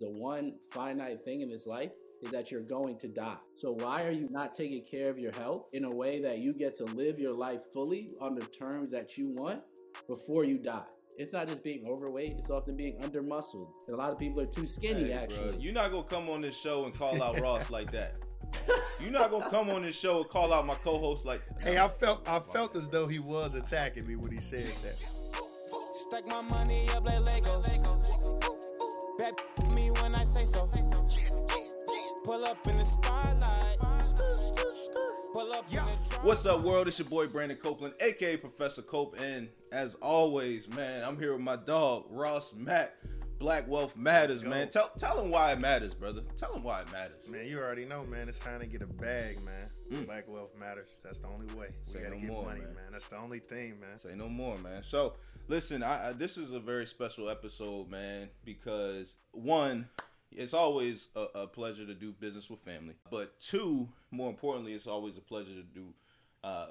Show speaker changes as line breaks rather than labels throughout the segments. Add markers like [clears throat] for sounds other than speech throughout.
The one finite thing in this life is that you're going to die. So why are you not taking care of your health in a way that you get to live your life fully on the terms that you want before you die? It's not just being overweight, it's often being under muscled. A lot of people are too skinny
Hey,
actually.
Bro, you're not gonna come on this show and call out [laughs] Ross like that. You're not gonna come on this show and call out my co-host like.
Hey, I felt I felt as though he was attacking me when he said that.
Stack my money up like Legos. Pull up in the spotlight. Pull up in the drop.
What's up, world? It's your boy Brandon Copeland, aka Professor Cope, and as always, man, I'm here with my dog Ross Mack. Black Wealth matters, man. Tell tell him why it matters, brother. Tell him why it matters.
Man, you already know, man. It's time to get a bag, man.
Mm.
Black wealth matters. That's the only way. We
Say
gotta
no
get
more,
money,
man.
man. That's the only thing, man.
Say no more, man. So listen, I, I this is a very special episode, man, because one, it's always a, a pleasure to do business with family, but two, more importantly, it's always a pleasure to do. Uh,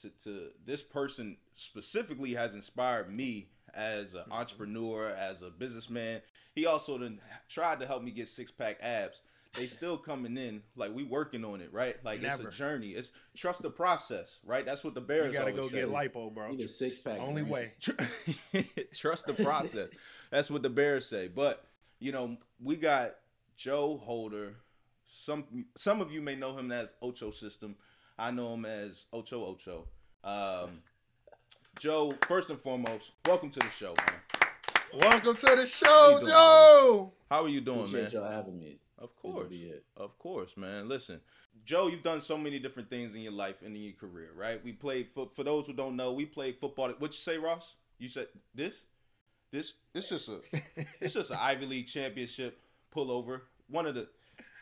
to, to this person specifically has inspired me as an entrepreneur, as a businessman. He also then tried to help me get six pack abs. They [laughs] still coming in like we working on it, right? Like
Never.
it's a journey. It's trust the process, right? That's what the Bears
You gotta go
say.
get lipo, bro.
Need a six pack.
Only way. [laughs]
Trust the process. [laughs] That's what the Bears say. But you know, we got Joe Holder. Some some of you may know him as Ocho System. I know him as Ocho Ocho. Um, Joe, first and foremost, welcome to the show, man.
Welcome to the show,
doing,
Joe.
How are you doing,
Appreciate
man?
y'all having me.
Of course. Of course, man. Listen, Joe, you've done so many different things in your life and in your career, right? We played for for those who don't know, we played football. What you say, Ross? You said this? This it's just a it's just an Ivy League championship pullover. One of the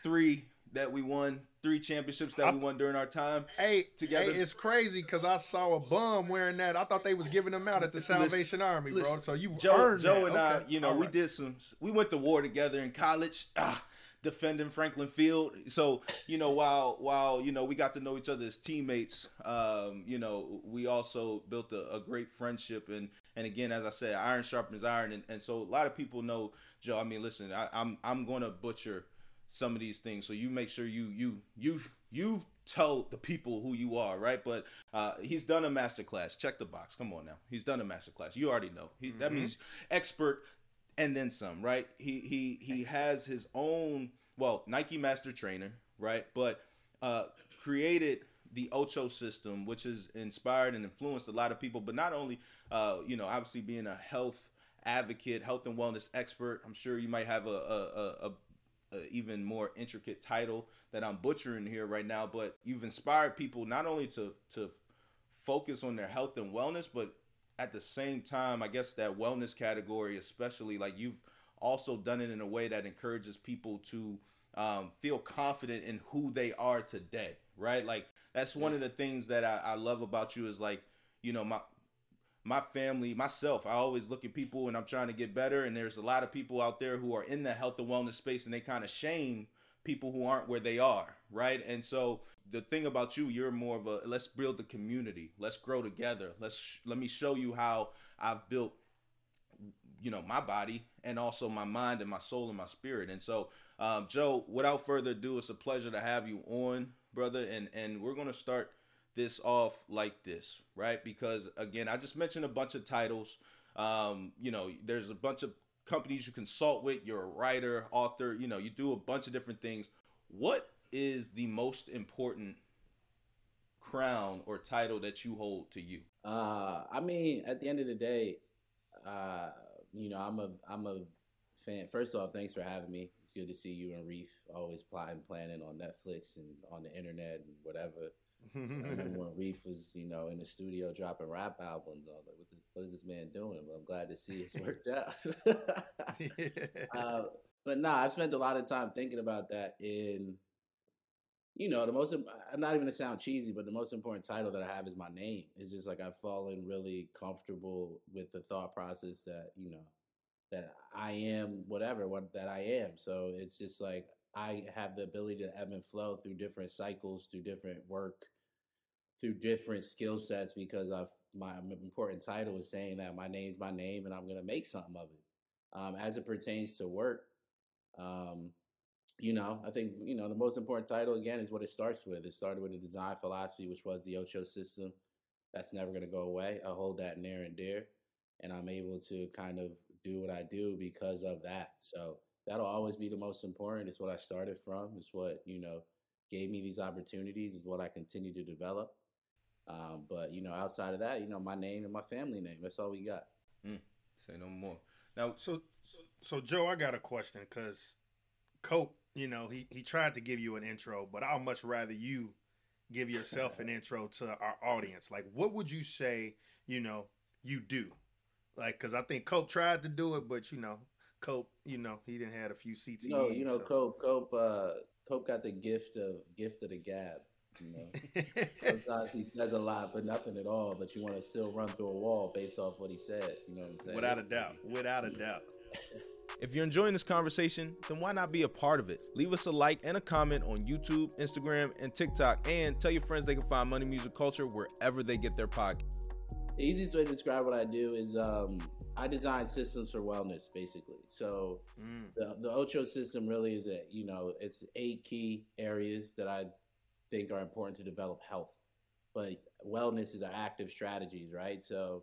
three that we won, three championships that we won during our time.
Hey,
Together.
hey, it's crazy because I saw a bum wearing that. I thought they was giving them out at the
Listen,
Salvation Army, bro.
listen,
So you
Joe,
earned
Joe
that.
and I, you know,
all
we
right.
did some. We went to war together in college, ah, defending Franklin Field. So you know, while while you know we got to know each other as teammates, um, you know, we also built a, a great friendship. And and again, as I said, iron sharpens iron. And, and so a lot of people know Joe. I mean, listen, I, I'm I'm going to butcher some of these things. So you make sure you you you you tell the people who you are, right? But uh, he's done a master class. Check the box. Come on now. He's done a master class. You already know. He, That means expert and then some, right? He he he has his own well Nike Master Trainer, right? But uh, created the Ocho system, which has inspired and influenced a lot of people. But not only, uh, you know, obviously being a health advocate, health and wellness expert. I'm sure you might have a, a, a, a even more intricate title that I'm butchering here right now, but you've inspired people not only to to focus on their health and wellness, but at the same time, I guess that wellness category, especially like you've also done it in a way that encourages people to um, feel confident in who they are today, right? Like that's one of the things that I, I love about you is like, you know, my my family, myself, I always look at people and I'm trying to get better. And there's a lot of people out there who are in the health and wellness space and they kind of shame people who aren't where they are, right? And so the thing about you, you're more of a let's build the community, let's grow together. Let's let me show you how I've built you know my body and also my mind and my soul and my spirit and so um, joe without further ado it's a pleasure to have you on brother and and we're going to start this off like this right because again i just mentioned a bunch of titles um, you know there's a bunch of companies you consult with you're a writer author you know you do a bunch of different things what is the most important crown or title that you hold to you
Uh, I mean, at the end of the day, uh, you know, I'm a I'm a fan. First of all, thanks for having me. It's good to see you and Reef always plotting, planning on Netflix and on the internet and whatever. I remember [laughs] when Reef was, you know, in the studio dropping rap albums. I was like, what, the, what is this man doing? But I'm glad to see it's worked out. [laughs] [laughs] uh, but nah, I've spent a lot of time thinking about that. In you know, the most im- I'm not even to sound cheesy, but the most important title that I have is my name. It's just like I've fallen really comfortable with the thought process that you know that I am whatever what that I am. So it's just like I have the ability to ebb and flow through different cycles, through different work, through different skill sets because I've my important title is saying that my name's my name and I'm gonna make something of it. Um, as it pertains to work, Um, you know, I think you know the most important title again is what it starts with. It started with a design philosophy, which was the Ocho system. That's never to go away. I hold that near and dear, and I'm able to kind of do what I do because of that. So that'll always be the most important. It's what I started from. It's what you know gave me these opportunities. Is what I continue to develop. Um, but you know, outside of that, you know, my name and my family name. That's all we got.
Mm, say no more. Now,
so so, so Joe, I got a question because Cope, you know, he he tried to give you an intro, but I'll much rather you give yourself an [laughs] intro to our audience. Like, what would you say, you know, you do? Like, because I think Cope tried to do it, but you know, Cope, you know, he didn't have a few CTEs.
No, you know,
so.
Cope, Cope, uh, Cope got the gift of gift of the gab. You know, sometimes he says a lot, but nothing at all. But you want to still run through a wall based off what he said. You know what I'm saying?
Without a doubt. Without a doubt. [laughs]
If you're enjoying this conversation, then why not be a part of it? Leave us a like and a comment on YouTube, Instagram, and TikTok, and tell your friends they can find Money Music Culture wherever they get their podcast.
The easiest way to describe what I do is um, I design systems for wellness, basically. So
Mm.
the the Ocho system really is a you know it's eight key areas that I think are important to develop health, but wellness is our active strategies, right? So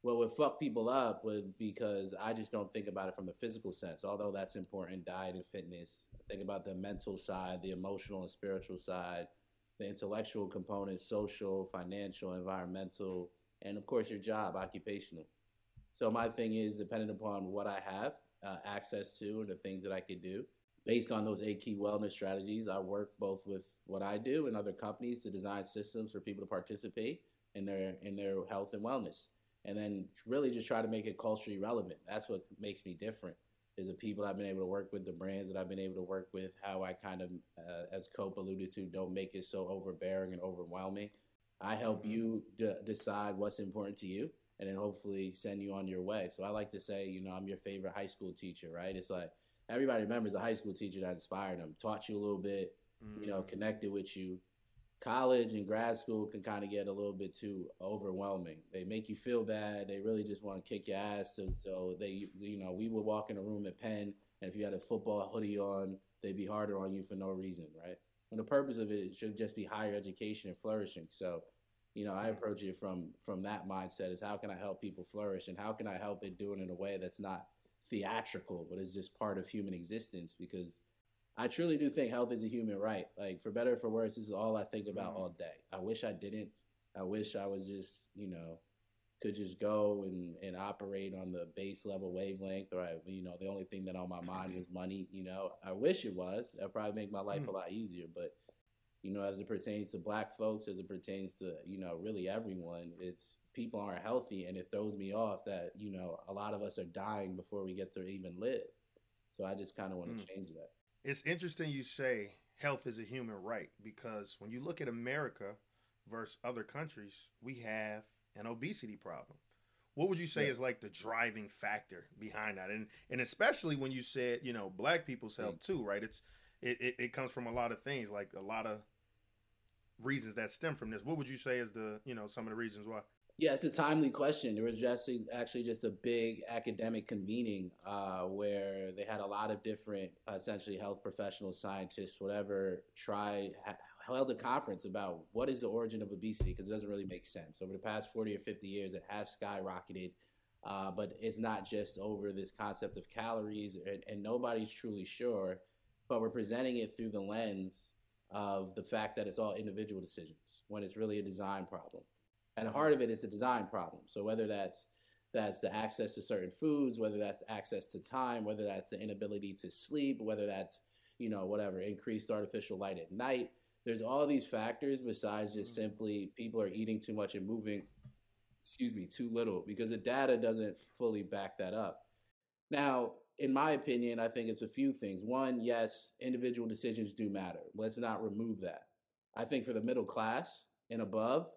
what would fuck people up would because I just don't think about it from the physical sense. Although that's important, diet and fitness. Think about the mental side, the emotional and spiritual side, the intellectual components, social, financial, environmental, and of course your job, occupational. So my thing is dependent upon what I have uh, access to and the things that I could do. Based on those eight key wellness strategies, I work both with what I do and other companies to design systems for people to participate in their in their health and wellness, and then really just try to make it culturally relevant. That's what makes me different. Is the people I've been able to work with, the brands that I've been able to work with, how I kind of, uh, as Cope alluded to, don't make it so overbearing and overwhelming. I help you d- decide what's important to you and then hopefully send you on your way. So I like to say, you know, I'm your favorite high school teacher, right? It's like everybody remembers a high school teacher that inspired them, taught you a little bit, you know,
Mm.
connected with you. College and grad school can kind of get a little bit too overwhelming. They make you feel bad. They really just want to kick your ass. So, so they, you know, we would walk in a room at Penn, and if you had a football hoodie on, they'd be harder on you for no reason, right? And the purpose of it should just be higher education and flourishing. So, you know, I approach it from from that mindset: is how can I help people flourish, and how can I help it do it in a way that's not theatrical, but is just part of human existence? Because I truly do think health is a human right. Like for better or for worse, this is all I think about
Mhm.
all day. I wish I didn't. I wish I was just, you know, could just go and, and operate on the base level wavelength or I, you know, the only thing that on my mind was [clears throat] money, you know. I wish it was. That'd probably make my life
Mm.
a lot easier. But, you know, as it pertains to black folks, as it pertains to, you know, really everyone, it's people aren't healthy and it throws me off that, you know, a lot of us are dying before we get to even live. So I just kind of want to
Mm.
change that.
It's interesting you say health is a human right because when you look at America versus other countries, we have an obesity problem. What would you say
Yeah.
is like the driving factor behind that? And and especially when you said, you know, black people's hmm. health too, right? It's it, it, it comes from a lot of things, like a lot of reasons that stem from this. What would you say is the, you know, some of the reasons why?
Yeah, it's a timely question. There was just actually just a big academic convening uh, where they had a lot of different, essentially health professionals, scientists, whatever, try ha- held a conference about what is the origin of obesity because it doesn't really make sense. Over the past forty or fifty years, it has skyrocketed, uh, but it's not just over this concept of calories, and, and nobody's truly sure. But we're presenting it through the lens of the fact that it's all individual decisions when it's really a design problem at the heart of it is a design problem. So whether that's that's the access to certain foods, whether that's access to time, whether that's the inability to sleep, whether that's you know whatever increased artificial light at night. There's all these factors besides just
Mhm.
simply people are eating too much and moving, excuse me, too little because the data doesn't fully back that up. Now, in my opinion, I think it's a few things. One, yes, individual decisions do matter. Let's not remove that. I think for the middle class and above,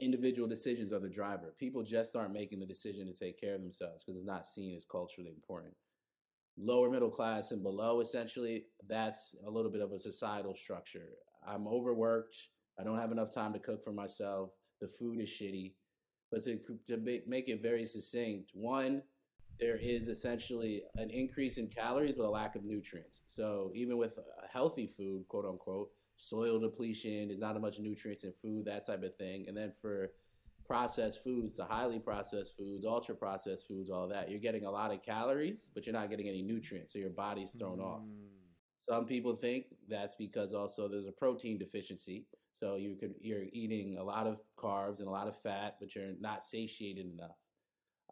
individual decisions are the driver. People just aren't making the decision to take care of themselves because it's not seen as culturally important. Lower middle class and below, essentially, that's a little bit of a societal structure. I'm overworked. I don't have enough time to cook for myself. The food is shitty. But to, to make, it very succinct, one, there is essentially an increase in calories but a lack of nutrients. So even with a healthy food, quote unquote, soil depletion, there's not as much nutrients in food, that type of thing. And then for processed foods, the highly processed foods, ultra processed foods, all that, you're getting a lot of calories, but you're not getting any nutrients. So your body's thrown mm. off. Some people think that's because also there's a protein deficiency. So you could you're eating a lot of carbs and a lot of fat, but you're not satiated enough.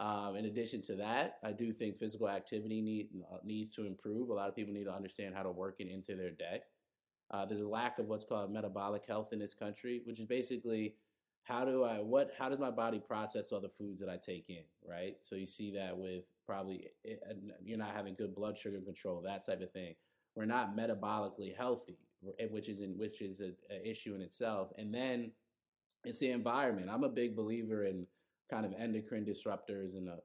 Um, in addition to that, I do think physical activity need, uh, needs to improve. A lot of people need to understand how to work it into their day. Uh, there's a lack of what's called metabolic health in this country, which is basically how do I what how does my body process all the foods that I take in, right? So you see that with probably eh, you're not having good blood sugar control, that type of thing. We're not metabolically healthy, eh, which is in which is an issue in itself. And then it's the environment. I'm a big believer in kind of endocrine disruptors and a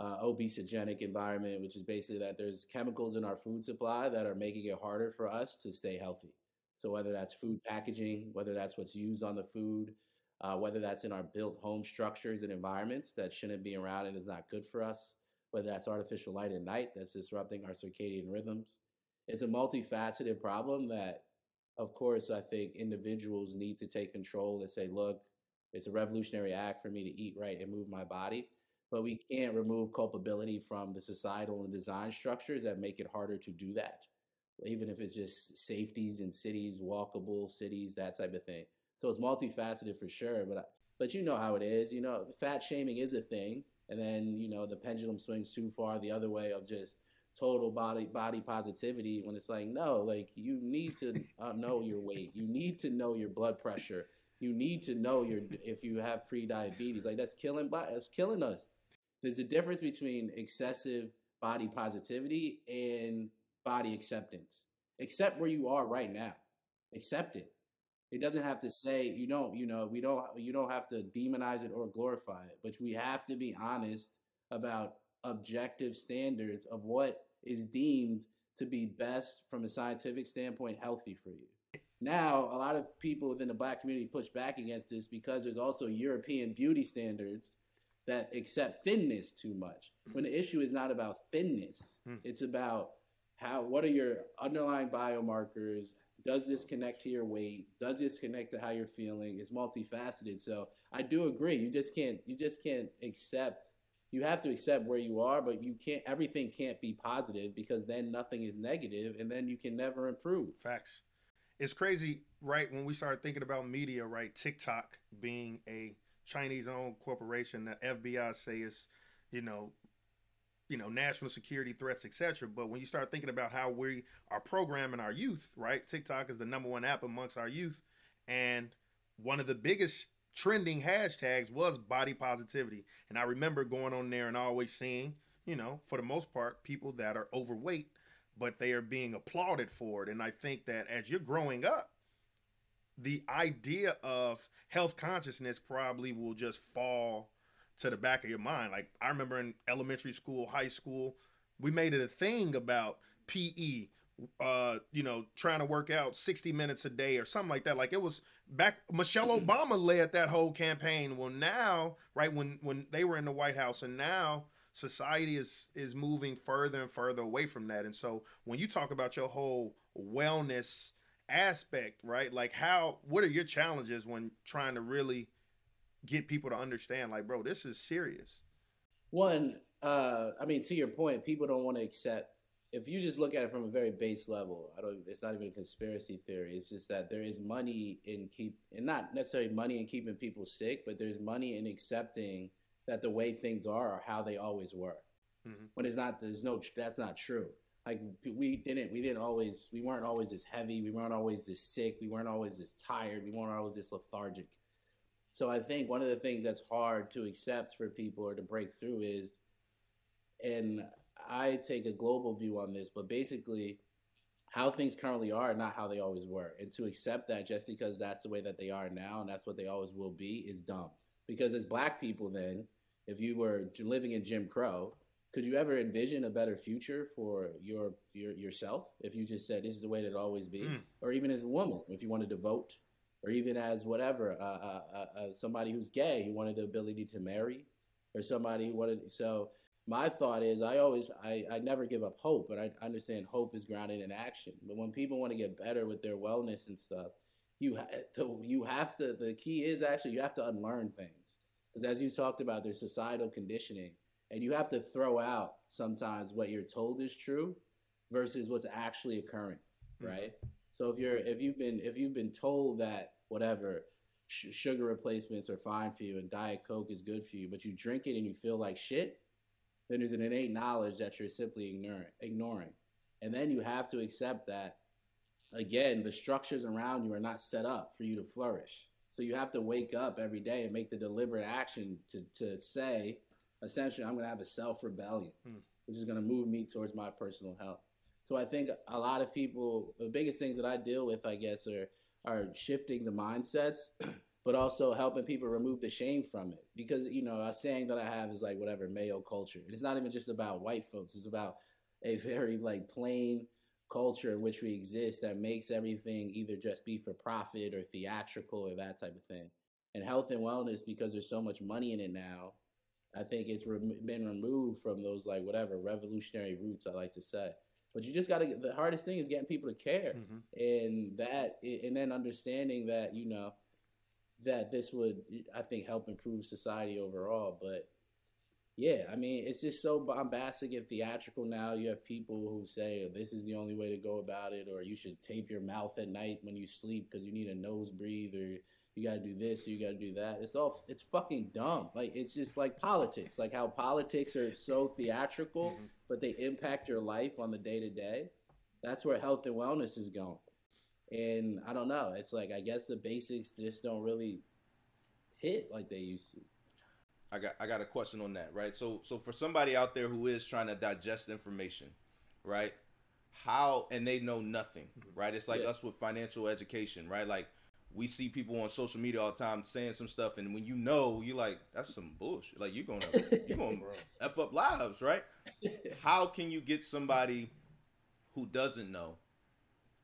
uh, obesogenic environment, which is basically that there's chemicals in our food supply that are making it harder for us to stay healthy. So whether that's food packaging, whether that's what's used on the food, uh, whether that's in our built home structures and environments that shouldn't be around and is not good for us, whether that's artificial light at night that's disrupting our circadian rhythms. It's a multifaceted problem that, of course, I think individuals need to take control and say, look, it's a revolutionary act for me to eat right and move my body. But we can't remove culpability from the societal and design structures that make it harder to do that. Even if it's just safeties in cities, walkable cities, that type of thing. So it's multifaceted for sure. But but you know how it is. You know, fat shaming is a thing, and then you know the pendulum swings too far the other way of just total body body positivity when it's like no like you need to [laughs] uh, know your weight you need to know your blood pressure you need to know your if you have pre-diabetes like that's killing that's killing us there's a difference between excessive body positivity and body acceptance. Accept where you are right now. Accept it. It doesn't have to say you don't you know we don't you don't have to demonize it or glorify it but we have to be honest about objective standards of what is deemed to be best from a scientific standpoint healthy for you. Now, a lot of people within the black community push back against this because there's also European beauty standards that accept thinness too much. When the issue is not about thinness, mm. it's about how what are your underlying biomarkers? Does this connect to your weight? Does this connect to how you're feeling? It's multifaceted. So I do agree. You just can't you just can't accept you have to accept where you are, but you can't everything can't be positive because then nothing is negative and then you can never improve.
Facts it's crazy, right? When we started thinking about media, right? TikTok being a Chinese-owned corporation, the FBI say is, you know, you know, national security threats, etc. But when you start thinking about how we are programming our youth, right? TikTok is the number one app amongst our youth, and one of the biggest trending hashtags was body positivity. And I remember going on there and always seeing, you know, for the most part, people that are overweight but they are being applauded for it. And I think that as you're growing up, the idea of health consciousness probably will just fall to the back of your mind. Like I remember in elementary school, high school, we made it a thing about PE, uh, you know, trying to work out 60 minutes a day or something like that. Like it was back Michelle Obama led that whole campaign. Well, now, right when when they were in the White House and now society is is moving further and further away from that and so when you talk about your whole wellness aspect right like how what are your challenges when trying to really get people to understand like bro this is serious
one uh i mean to your point people don't want to accept if you just look at it from a very base level i don't it's not even a conspiracy theory it's just that there is money in keep and not necessarily money in keeping people sick but there's money in accepting that the way things are are how they always were. Mm-hmm. But it's not. There's no. That's not true. Like we didn't. We didn't always. We weren't always as heavy. We weren't always as sick. We weren't always as tired. We weren't always this lethargic. So I think one of the things that's hard to accept for people or to break through is, and I take a global view on this, but basically, how things currently are not how they always were. And to accept that just because that's the way that they are now and that's what they always will be is dumb. Because as black people, then if you were living in Jim Crow, could you ever envision a better future for your, your yourself if you just said this is the way that it always be, mm. or even as a woman if you wanted to vote, or even as whatever uh, uh, uh, somebody who's gay who wanted the ability to marry, or somebody who wanted so my thought is I always I, I never give up hope, but I understand hope is grounded in action. But when people want to get better with their wellness and stuff, you ha- you have to the key is actually you have to unlearn things because as you talked about, there's societal conditioning, and you have to throw out sometimes what you're told is true versus what's actually occurring, mm-hmm. right? So if you're if you've been if you've been told that whatever sh- sugar replacements are fine for you and diet coke is good for you, but you drink it and you feel like shit, then there's an innate knowledge that you're simply ignoring, ignoring. And then you have to accept that, again, the structures around you are not set up for you to flourish. So you have to wake up every day and make the deliberate action to, to say, essentially, I'm going to have a self rebellion, hmm. which is going to move me towards my personal health. So I think a lot of people, the biggest things that I deal with, I guess, are are shifting the mindsets [clears throat] but also helping people remove the shame from it. Because, you know, a saying that I have is like whatever, Mayo culture. It's not even just about white folks, it's about a very like plain culture in which we exist that makes everything either just be for profit or theatrical or that type of thing. And health and wellness, because there's so much money in it now, I think it's re- been removed from those like whatever revolutionary roots I like to say. But you just got to. The hardest thing is getting people to care, mm-hmm. and that, and then understanding that you know that this would, I think, help improve society overall. But yeah, I mean, it's just so bombastic and theatrical now. You have people who say oh, this is the only way to go about it, or you should tape your mouth at night when you sleep because you need a nose breathe, or you got to do this, or you got to do that. It's all, it's fucking dumb. Like, it's just like politics, like how politics are so theatrical, mm-hmm. but they impact your life on the day to day. That's where health and wellness is going. And I don't know. It's like I guess the basics just don't really hit like they used to.
I got I got a question on that, right? So so for somebody out there who is trying to digest information, right? How and they know nothing, right? It's like yeah. us with financial education, right? Like we see people on social media all the time saying some stuff, and when you know, you're like, that's some bullshit. Like you're gonna you're gonna [laughs] f up lives, right? [laughs] How can you get somebody who doesn't know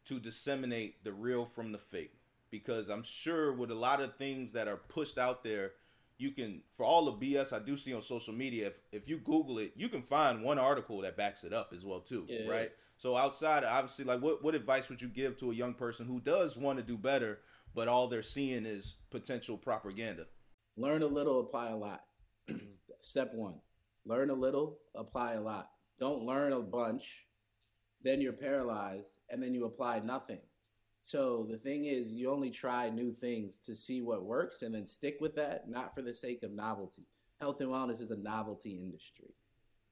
to disseminate the real from the fake because I'm sure with a lot of things that are pushed out there, you can for all the BS I do see on social media, if, if you Google it, you can find one article that backs it up as well too, yeah. right? So outside, obviously, like what what advice would you give to a young person who does want to do better, but all they're seeing is potential propaganda?
Learn a little, apply a lot. [clears throat] Step one: learn a little, apply a lot. Don't learn a bunch then you're paralyzed, and then you apply nothing. So the thing is, you only try new things to see what works and then stick with that, not for the sake of novelty. Health and wellness is a novelty industry.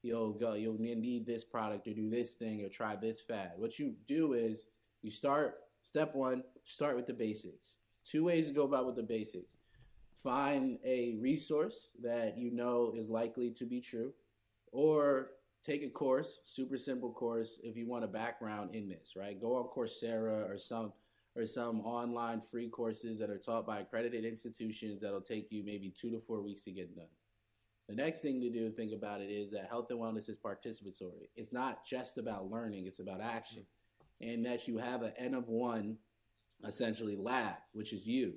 You'll go, you'll need this product or do this thing or try this fad. What you do is you start, step one, start with the basics. Two ways to go about with the basics. Find a resource that you know is likely to be true, or take a course, super simple course, if you want a background in this, right? Go on Coursera or some or some online free courses that are taught by accredited institutions that'll take you maybe two to four weeks to get done. The next thing to do, think about it, is that health and wellness is participatory. It's not just about learning, it's about action. And that you have an N of one, essentially, lab, which is you.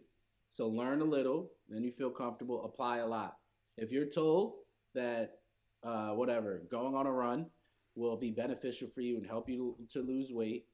So learn a little, then you feel comfortable, apply a lot. If you're told that uh, whatever, going on a run will be beneficial for you and help you to lose weight.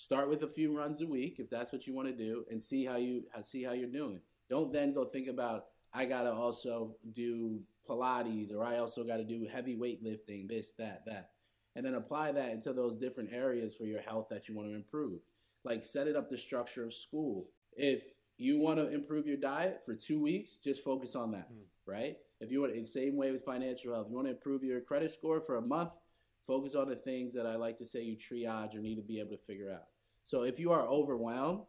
Start with a few runs a week if that's what you want to do, and see how you see how you're doing. Don't then go think about I gotta also do Pilates or I also got to do heavy weightlifting, this, that, that, and then apply that into those different areas for your health that you want to improve. Like set it up the structure of school. If you want to improve your diet for two weeks, just focus on that, mm. right? If you want, the same way with financial health, you want to improve your credit score for a month, focus on the things that I like to say you triage or need to be able to figure out. So if you are overwhelmed,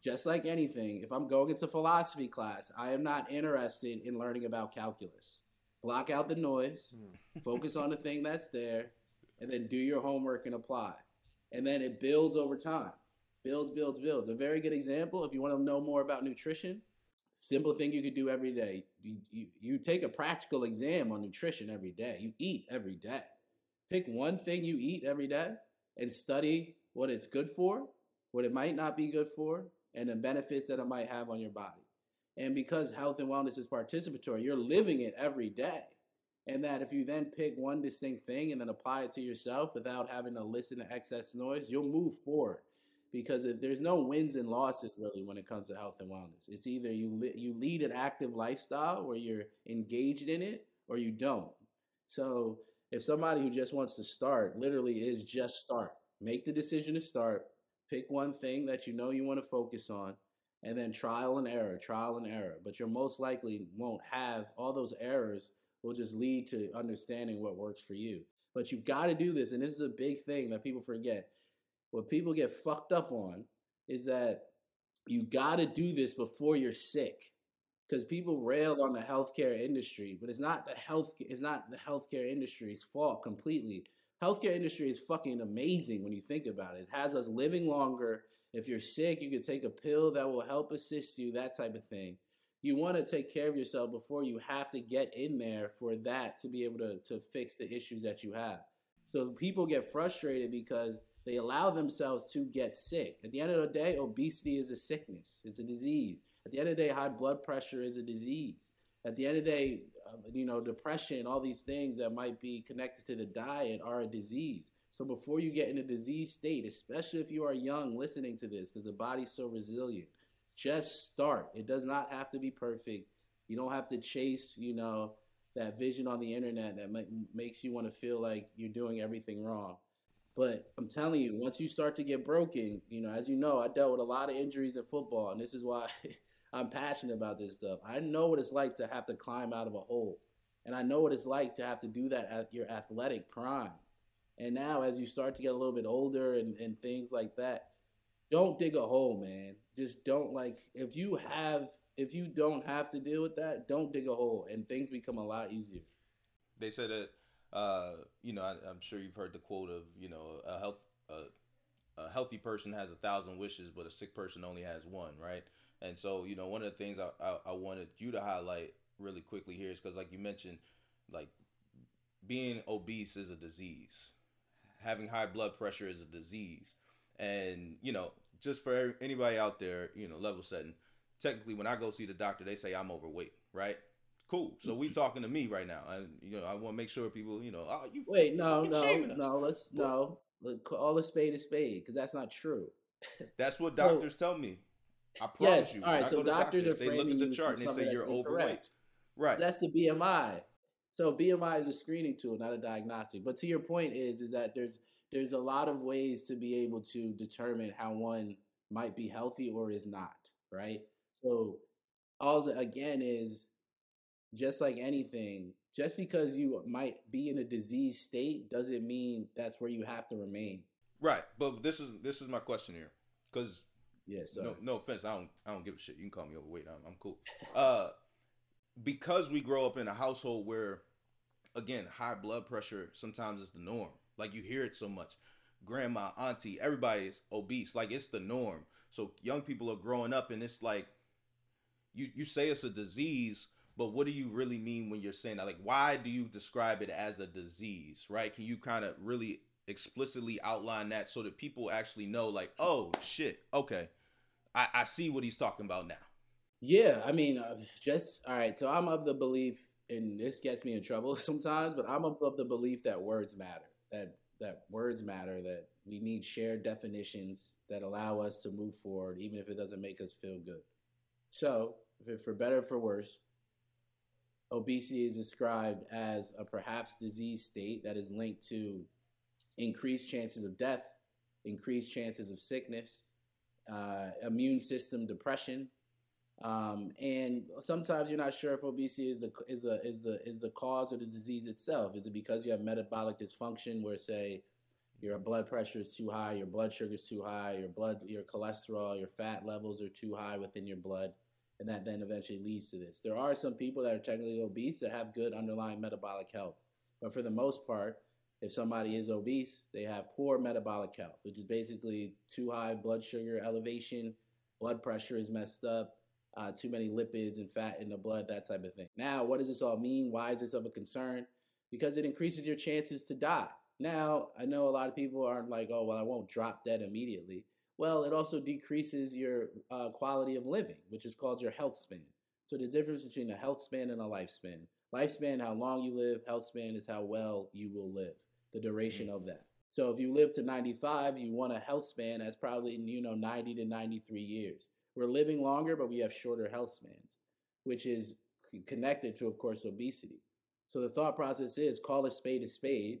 just like anything, if I'm going into philosophy class, I am not interested in learning about calculus. Block out the noise, hmm. [laughs] focus on the thing that's there, and then do your homework and apply. And then it builds over time. Builds, builds, builds. A very good example, if you want to know more about nutrition, simple thing you could do every day. You, you, you take a practical exam on nutrition every day. You eat every day. Pick one thing you eat every day and study what it's good for, what it might not be good for, and the benefits that it might have on your body. And because health and wellness is participatory, you're living it every day. And that if you then pick one distinct thing and then apply it to yourself without having to listen to excess noise, you'll move forward. Because if there's no wins and losses really when it comes to health and wellness. It's either you li- you lead an active lifestyle where you're engaged in it, or you don't. So if somebody who just wants to start literally is just start, make the decision to start, pick one thing that you know you want to focus on, and then trial and error, trial and error. But you're most likely won't have all those errors will just lead to understanding what works for you. But you've got to do this, and this is a big thing that people forget. What people get fucked up on is that you got to do this before you're sick because people rail on the healthcare industry, but it's not the health it's not the healthcare industry's fault completely. Healthcare industry is fucking amazing when you think about it. It has us living longer. If you're sick, you can take a pill that will help assist you, that type of thing. You want to take care of yourself before you have to get in there for that to be able to, to fix the issues that you have. So people get frustrated because they allow themselves to get sick. At the end of the day, obesity is a sickness, it's a disease. At the end of the day, high blood pressure is a disease. At the end of the day, uh, you know, depression, all these things that might be connected to the diet are a disease. So before you get in a disease state, especially if you are young listening to this, because the body's so resilient, just start. It does not have to be perfect. You don't have to chase, you know, that vision on the internet that makes you want to feel like you're doing everything wrong. But I'm telling you, once you start to get broken, you know, as you know, I dealt with a lot of injuries in football, and this is why [laughs] I'm passionate about this stuff. I know what it's like to have to climb out of a hole. And I know what it's like to have to do that at your athletic prime. And now, as you start to get a little bit older and, and things like that, don't dig a hole, man. Just don't like, if you have, if you don't have to deal with that, don't dig a hole and things become a lot easier.
They said that, uh, you know, I, am sure you've heard the quote of, you know, a health, a, a healthy person has a thousand wishes, but a sick person only has one, right? And so, you know, one of the things I, I, I wanted you to highlight really quickly here is because, like you mentioned, like being obese is a disease, having high blood pressure is a disease. And, you know, just for anybody out there, you know, level setting, technically, when I go see the doctor, they say I'm overweight, right? Cool. So we mm-hmm. talking to me right now, and you know, I want to make sure people, you know, oh, you
wait, no, no, no, let's no, all a spade a spade because that's not true. [laughs]
That's what doctors so, tell me. I promise yes. you.
All right. So doctors, doctors, are
they look at the chart and they say you're overweight. Right.
That's the BMI. So BMI is a screening tool, not a diagnostic. But to your point is is that there's there's a lot of ways to be able to determine how one might be healthy or is not, right? So all again is just like anything, just because you might be in a disease state doesn't mean that's where you have to remain.
Right. But this is this is my question here. Cuz
Yes.
No, no offense. I don't. I don't give a shit. You can call me overweight. I'm, I'm cool. Uh, because we grow up in a household where, again, high blood pressure sometimes is the norm. Like you hear it so much. Grandma, auntie, everybody is obese. Like it's the norm. So young people are growing up, and it's like, you you say it's a disease, but what do you really mean when you're saying that? Like, why do you describe it as a disease? Right? Can you kind of really explicitly outline that so that people actually know, like, oh shit, okay, I, I see what he's talking about now.
Yeah, I mean, uh, just all right. So I'm of the belief, and this gets me in trouble [laughs] sometimes, but I'm of, of the belief that words matter. That that words matter. That we need shared definitions that allow us to move forward, even if it doesn't make us feel good. So, for better for worse, obesity is described as a perhaps disease state that is linked to increased chances of death, increased chances of sickness, uh, immune system depression, um, and sometimes you're not sure if obesity is the is the is the is the cause of the disease itself. Is it because you have metabolic dysfunction, where say your blood pressure is too high, your blood sugar is too high, your blood your cholesterol, your fat levels are too high within your blood, and that then eventually leads to this. There are some people that are technically obese that have good underlying metabolic health, but for the most part, if somebody is obese, they have poor metabolic health, which is basically too high blood sugar elevation, blood pressure is messed up, uh, too many lipids and fat in the blood, that type of thing. Now, what does this all mean? Why is this of a concern? Because it increases your chances to die. Now, I know a lot of people aren't like, oh, well, I won't drop dead immediately. Well, it also decreases your uh, quality of living, which is called your health span. So the difference between a health span and a lifespan. Lifespan, how long you live. Health span is how well you will live. The duration of that. So if you live to 95, you want a health span that's probably you know 90 to 93 years. We're living longer, but we have shorter health spans, which is connected to, of course, obesity. So the thought process is call a spade a spade.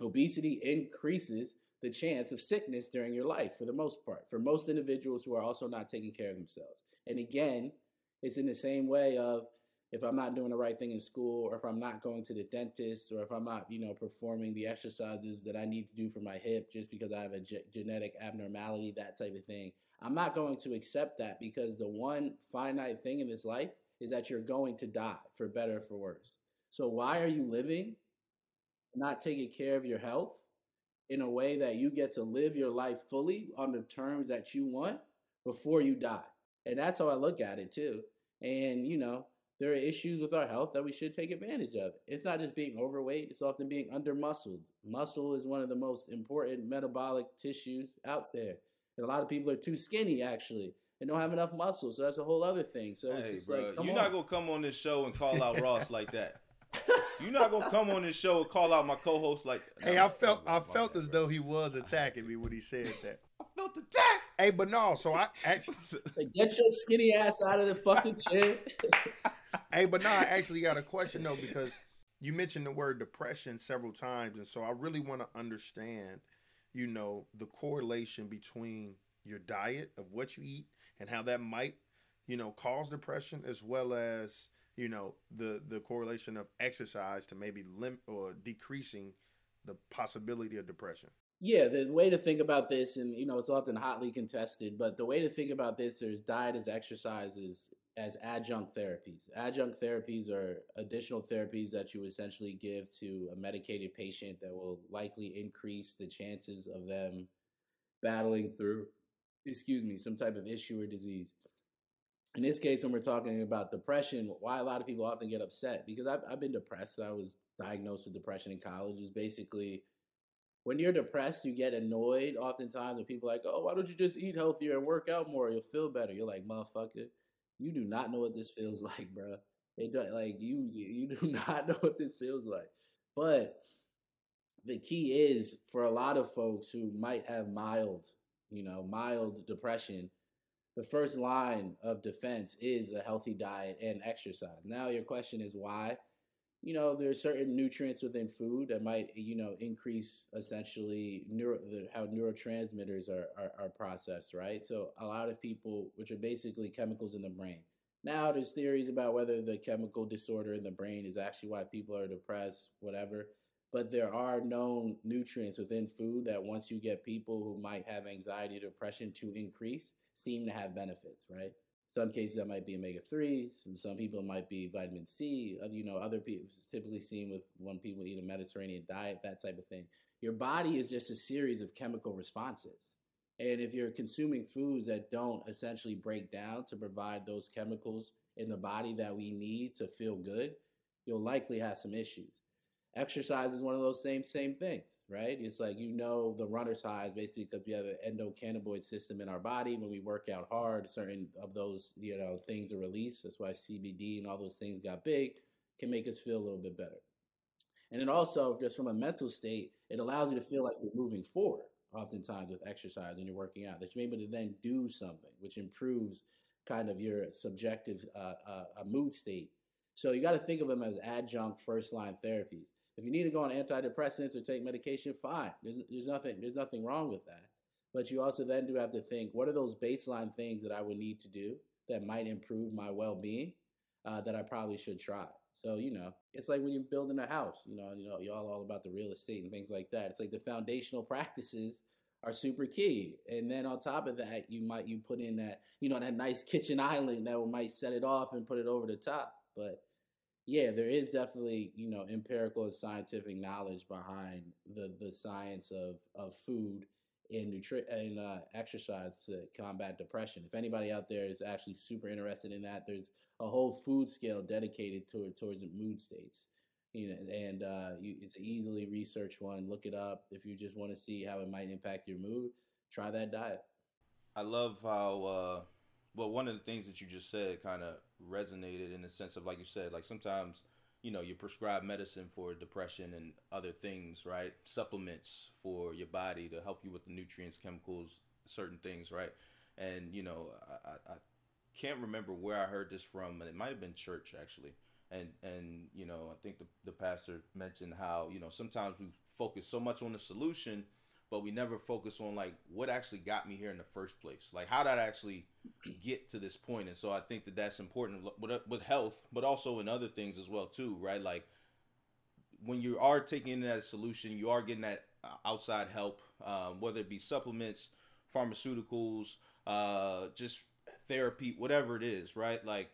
Obesity increases the chance of sickness during your life for the most part, for most individuals who are also not taking care of themselves. And again, it's in the same way of if I'm not doing the right thing in school, or if I'm not going to the dentist, or if I'm not, you know, performing the exercises that I need to do for my hip just because I have a ge- genetic abnormality, that type of thing. I'm not going to accept that because the one finite thing in this life is that you're going to die for better or for worse. So why are you living, not taking care of your health in a way that you get to live your life fully on the terms that you want before you die? And that's how I look at it too. And you know, there are issues with our health that we should take advantage of. It's not just being overweight, it's often being under muscled. Muscle is one of the most important metabolic tissues out there. And a lot of people are too skinny actually and don't have enough muscle. So that's a whole other thing. So it's
Hey,
just
bro,
like,
you're
on.
not gonna come on this show and call out Ross like that. You're not gonna come on this show and call out my co-host like.
Hey, I felt I felt
that,
as
bro.
though he was attacking me when he said that. [laughs]
I felt attacked.
Hey, but no, so I actually [laughs]
Like, get your skinny ass out of the fucking chair. [laughs]
Hey, but now I actually got a question though because you mentioned the word depression several times, and so I really want to understand, you know, the correlation between your diet of what you eat and how that might, you know, cause depression, as well as you know the the correlation of exercise to maybe lim or decreasing the possibility of depression.
Yeah, the way to think about this, and you know, it's often hotly contested, but the way to think about this is diet as exercises as adjunct therapies. Adjunct therapies are additional therapies that you essentially give to a medicated patient that will likely increase the chances of them battling through, excuse me, some type of issue or disease. In this case, when we're talking about depression, why a lot of people often get upset because I've, I've been depressed. I was diagnosed with depression in college. Is basically when you're depressed, you get annoyed oftentimes when people like, oh, why don't you just eat healthier and work out more? You'll feel better. You're like, motherfucker, you do not know what this feels [laughs] like, bro. It like you, you, you do [laughs] not know what this feels like. But the key is for a lot of folks who might have mild, you know, mild depression, the first line of defense is a healthy diet and exercise. Now your question is why? you know, there's certain nutrients within food that might, you know, increase essentially neuro, how neurotransmitters are, are, are processed, right? So a lot of people, which are basically chemicals in the brain. Now there's theories about whether the chemical disorder in the brain is actually why people are depressed, whatever. But there are known nutrients within food that once you get people who might have anxiety, depression to increase, seem to have benefits, right? Some cases that might be omega threes, and some people might be vitamin C. uh, You know, other people typically seen with when people eat a Mediterranean diet, that type of thing. Your body is just a series of chemical responses, and if you're consuming foods that don't essentially break down to provide those chemicals in the body that we need to feel good, you'll likely have some issues. Exercise is one of those same same things, right? It's like you know the runner's high is basically because we have an endocannabinoid system in our body. When we work out hard, certain of those you know things are released. That's why CBD and all those things got big. Can make us feel a little bit better. And then also, just from a mental state, it allows you to feel like you're moving forward. Oftentimes with exercise and you're working out, that you're able to then do something, which improves kind of your subjective uh, uh, uh, mood state. So you got to think of them as adjunct first line therapies. If you need to go on antidepressants or take medication, fine. There's, there's nothing there's nothing wrong with that. But you also then do have to think, what are those baseline things that I would need to do that might improve my well being uh, that I probably should try. So you know, it's like when you're building a house. You know, you know, y'all all about the real estate and things like that. It's like the foundational practices are super key, and then on top of that, you might you put in that you know that nice kitchen island that might set it off and put it over the top. But yeah, there is definitely you know empirical and scientific knowledge behind the the science of of food and nutrition and uh, exercise to combat depression. If anybody out there is actually super interested in that, there's a whole food scale dedicated toward towards mood states. You know, and uh, you, it's an easily researched one. Look it up if you just want to see how it might impact your mood. Try that diet.
I love how uh well one of the things that you just said kind of resonated in the sense of like you said like sometimes you know, you prescribe medicine for depression and other things, right? Supplements for your body to help you with the nutrients, chemicals, certain things, right? And you know, I, I, I can't remember where I heard this from, and it might have been church actually. And and you know, I think the the pastor mentioned how you know sometimes we focus so much on the solution, but we never focus on like what actually got me here in the first place. Like how did I actually get to this point? And so I think that that's important with with health, but also in other things as well too, right? Like when you are taking that solution, you are getting that uh, outside help, um, whether it be supplements, pharmaceuticals, uh, just therapy, whatever it is, right? Like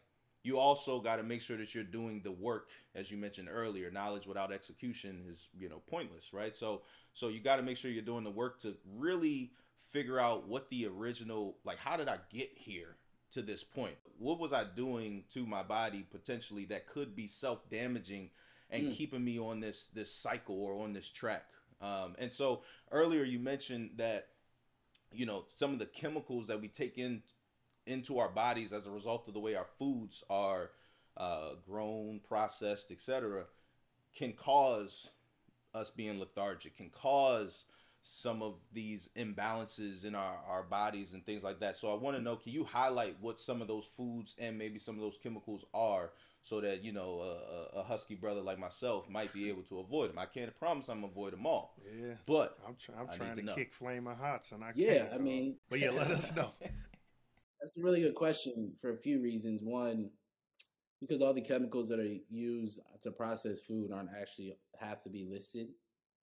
you also got to make sure that you're doing the work as you mentioned earlier. Knowledge without execution is you know pointless right? So so you got to make sure you're doing the work to really figure out what the original like how did i get here to this point? What was i doing to my body potentially that could be self-damaging and mm. keeping me on this this cycle or on this track? Um, and so earlier you mentioned that you know some of the chemicals that we take in into our bodies as a result of the way our foods are uh, grown, processed, etc., can cause us being lethargic, can cause some of these imbalances in our, our bodies and things like that. So I want to know, can you highlight what some of those foods and maybe some of those chemicals are so that, you know, a, a husky brother like myself might be able to avoid them? I can't promise I'm avoid them all.
Yeah.
But
I'm, tr- I'm trying to, to kick Flamin' Hots and I
yeah,
can't.
Yeah, I mean.
But yeah, let us [laughs] know.
That's a really good question for a few reasons. One, because all the chemicals that are used to process food aren't actually have to be listed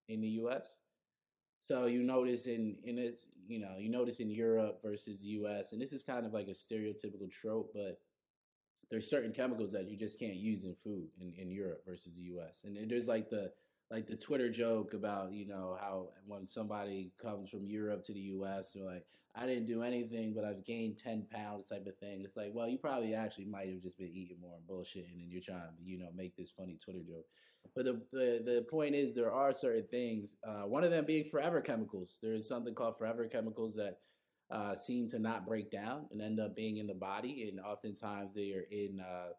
in the U.S. So you notice in in this, you know, you notice in Europe versus the U.S. and this is kind of like a stereotypical trope, but there's certain chemicals that you just can't use in food in, in Europe versus the U.S. And there's like the like the Twitter joke about you know how when somebody comes from Europe to the U.S. they're like, I didn't do anything, but I've gained ten pounds type of thing. It's like, well, you probably actually might have just been eating more and bullshitting, and you're trying to you know make this funny Twitter joke. But the the, the point is, there are certain things. Uh, one of them being forever chemicals. There is something called forever chemicals that uh, seem to not break down and end up being in the body, and oftentimes they are in uh,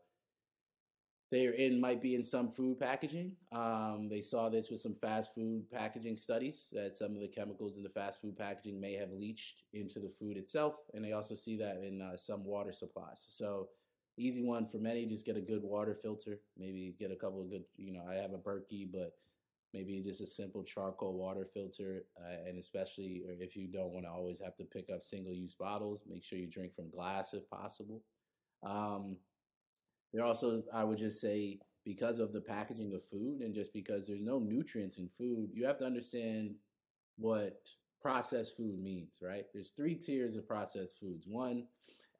they're in might be in some food packaging. Um, they saw this with some fast food packaging studies that some of the chemicals in the fast food packaging may have leached into the food itself, and they also see that in uh, some water supplies. So, easy one for many: just get a good water filter. Maybe get a couple of good. You know, I have a Berkey, but maybe just a simple charcoal water filter, uh, and especially if you don't want to always have to pick up single-use bottles, make sure you drink from glass if possible. Um, there also, I would just say, because of the packaging of food and just because there's no nutrients in food, you have to understand what processed food means, right? There's three tiers of processed foods. One,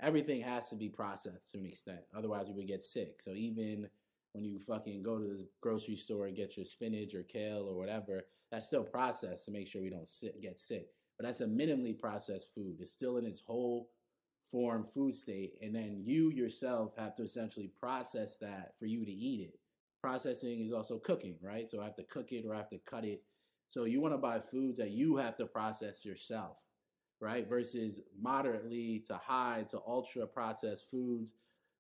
everything has to be processed to an extent, otherwise, we would get sick. So even when you fucking go to the grocery store and get your spinach or kale or whatever, that's still processed to make sure we don't sit, get sick. But that's a minimally processed food. It's still in its whole form food state and then you yourself have to essentially process that for you to eat it. Processing is also cooking right? So i have to cook it or i have to cut it. So you want to buy foods that you have to process yourself right? Versus moderately to high to ultra processed foods.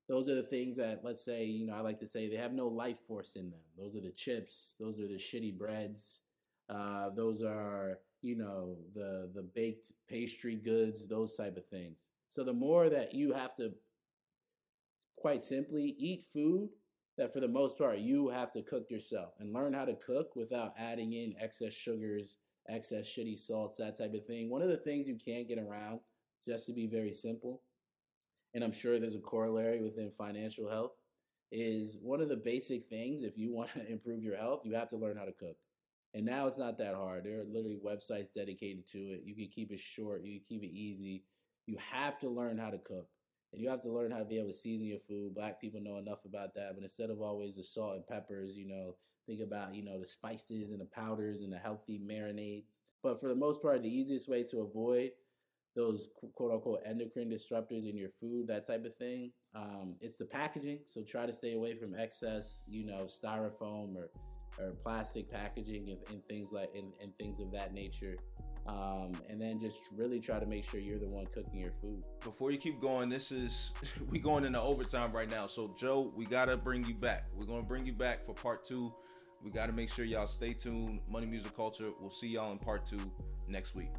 Those are the things that let's say you know i like to say they have no life force in them. Those are the chips. Those are the shitty breads. Uh, those are you know the the baked pastry goods those type of things so the more that you have to, quite simply, eat food that for the most part you have to cook yourself and learn how to cook without adding in excess sugars, excess shitty salts, that type of thing. One of the things you can't get around, just to be very simple, and I'm sure there's a corollary within financial health, is one of the basic things if you want to [laughs] improve your health, you have to learn how to cook. And now it's not that hard. There are literally websites dedicated to it. You can keep it short, you can keep it easy you have to learn how to cook and you have to learn how to be able to season your food. Black people know enough about that, but instead of always the salt and peppers, you know, think about, you know, the spices and the powders and the healthy marinades. But for the most part, the easiest way to avoid those quote unquote endocrine disruptors in your food, that type of thing, um, it's the packaging. So try to stay away from excess, you know, styrofoam or, or plastic packaging and, and things like and, and things of that nature. Um, and then just really try to make sure you're the one cooking your food.
Before you keep going, this is [laughs] we going into overtime right now. So Joe, we gotta bring you back. We're gonna bring you back for part two. We gotta make sure y'all stay tuned. Money Music Culture. We'll see y'all in part two next week.